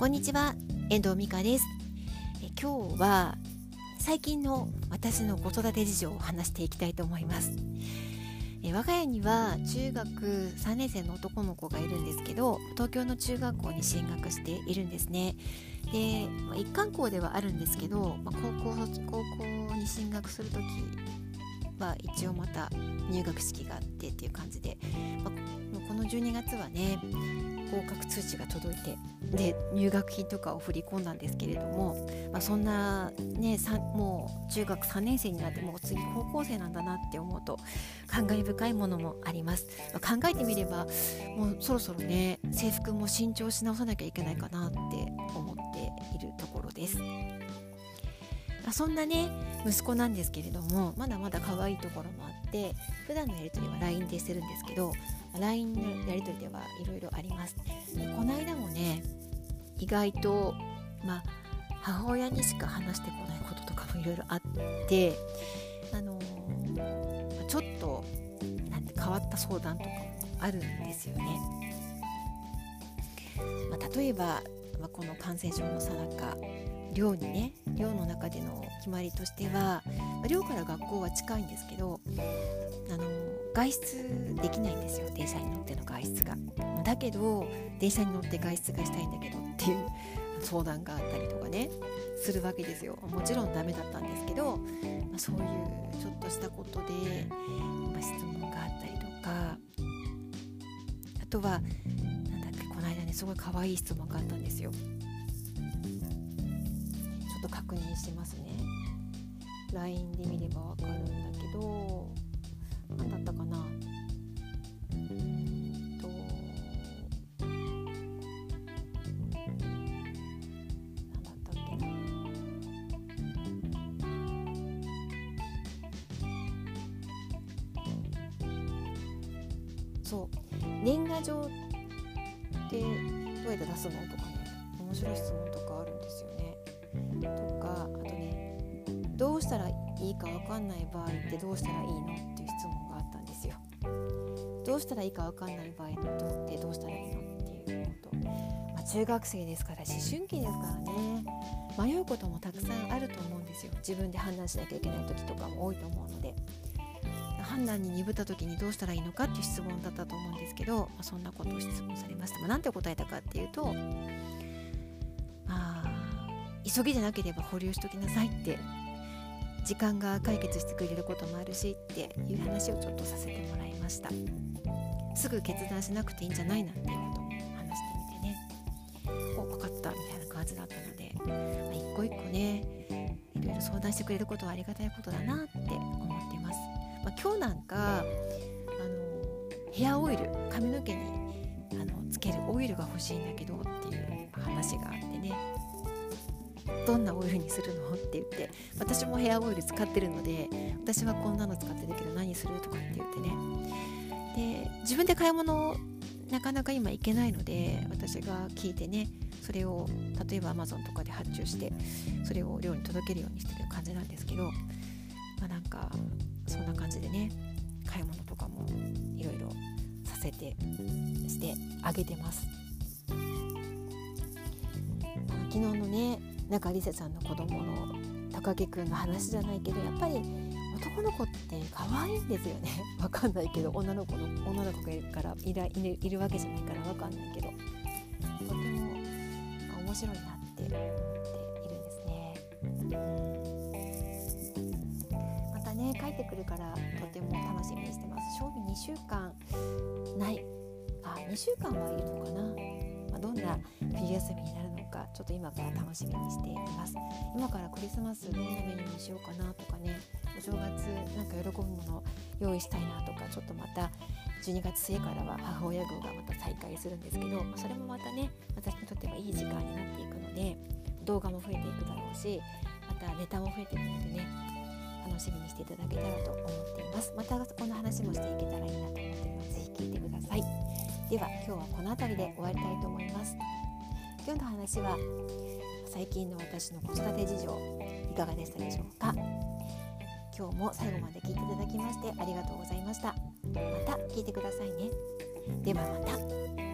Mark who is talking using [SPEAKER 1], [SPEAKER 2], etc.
[SPEAKER 1] こんにちは遠藤美香です。え今日は最近の私の子育て事情を話していきたいと思います。え我が家には中学3年生の男の子がいるんですけど東京の中学校に進学しているんですね。で、まあ、一貫校ではあるんですけど、まあ、高校高校に進学する時は一応また入学式があってっていう感じで、まあ、この12月はね合格通知が届いてで入学金とかを振り込んだんですけれども、まあ、そんなねもう中学3年生になってもう次高校生なんだなって思うと感慨深いものもあります、まあ、考えてみればもうそろそろね制服も新調し直さなきゃいけないかなって思っているところです。まあ、そんなね息子なんですけれどもまだまだ可愛いところもあって普段のやり取りは LINE でしてるんですけど LINE のやり取りではいろいろあります。この間もね意外とまあ母親にしか話してこないこととかもいろいろあってあのー、ちょっとなんて変わった相談とかもあるんですよね、まあ、例えば、まあ、この感染症のさなか寮にね寮の中での決まりとしては寮から学校は近いんですけどあの外出できないんですよ電車に乗っての外出が。だけど電車に乗って外出がしたいんだけどっていう 相談があったりとかねするわけですよもちろんダメだったんですけど、まあ、そういうちょっとしたことで、まあ、質問があったりとかあとはなんだっけこの間ねすごい可愛い質問があったんですよ確認してますね。LINE で見ればわかるんだけど何だったかな。そう。年賀状ってどうやって出すのとかね。面白い質問とかあるんですよね。どうしたらいいか分かんない場合ってどうしたらいいのっていう質問があったんですよ。どうしたらいいか分かんない場合ってどうしたらいいのっていうこと。まあ、中学生ですから思春期ですからね迷うこともたくさんあると思うんですよ自分で判断しなきゃいけない時とかも多いと思うので判断に鈍った時にどうしたらいいのかっていう質問だったと思うんですけど、まあ、そんなことを質問されました。まあ、なんて答えたかっていうと、まあ、急ぎでなければ保留しときなさいって時間が解決してくれることもあるしっていう話をちょっとさせてもらいました。すぐ決断しなくていいんじゃないなんていうことも話してみてね。お分かったみたいな感じだったので、まあ、一個一個ねいろいろ相談してくれることはありがたいことだなって思ってます。まあ、今日なんかあのヘアオイル髪の毛にあのつけるオイルが欲しいんだけどっていう話があってね。どんなオイルにするの？って言って私もヘアオイル使ってるので私はこんなの使ってるけど何するとかって言ってね。で自分で買い物なかなか今行けないので私が聞いてねそれを例えば Amazon とかで発注してそれを寮に届けるようにしてる感じなんですけど、まあ、なんかそんな感じでね買い物とかもいろいろさせてしてあげてます。昨日中里瀬さんの子供の高木くんの話じゃないけどやっぱり男の子って可愛いんですよね。わかんないけど女の子の女の子がいるからいらいるわけじゃないからわかんないけど。とても面白いなって思っているんですね。またね帰ってくるからとても楽しみにしてます。賞味2週間ない。あ2週間はいるのかな、まあ、どんな冬休みになるのかちょっと今から楽しみにしています。今からクリスマスどんなメニューにしようかなとかねお正月なんか喜ぶもの用意したいなとかちょっとまた12月末からは母親号がまた再開するんですけどそれもまたね私にとってはいい時間になっていくので動画も増えていくだろうしまたネタも増えていくのでね楽しみにしていただけたらと思っています。またこの話もしていけたらいいなと思っているのでぜひ聞いてください。では今日はこの辺りで終わりたいと思います。今日の話は最近の私の子育て事情いかがでしたでしょうか？今日も最後まで聞いていただきましてありがとうございました。また聞いてくださいね。ではまた。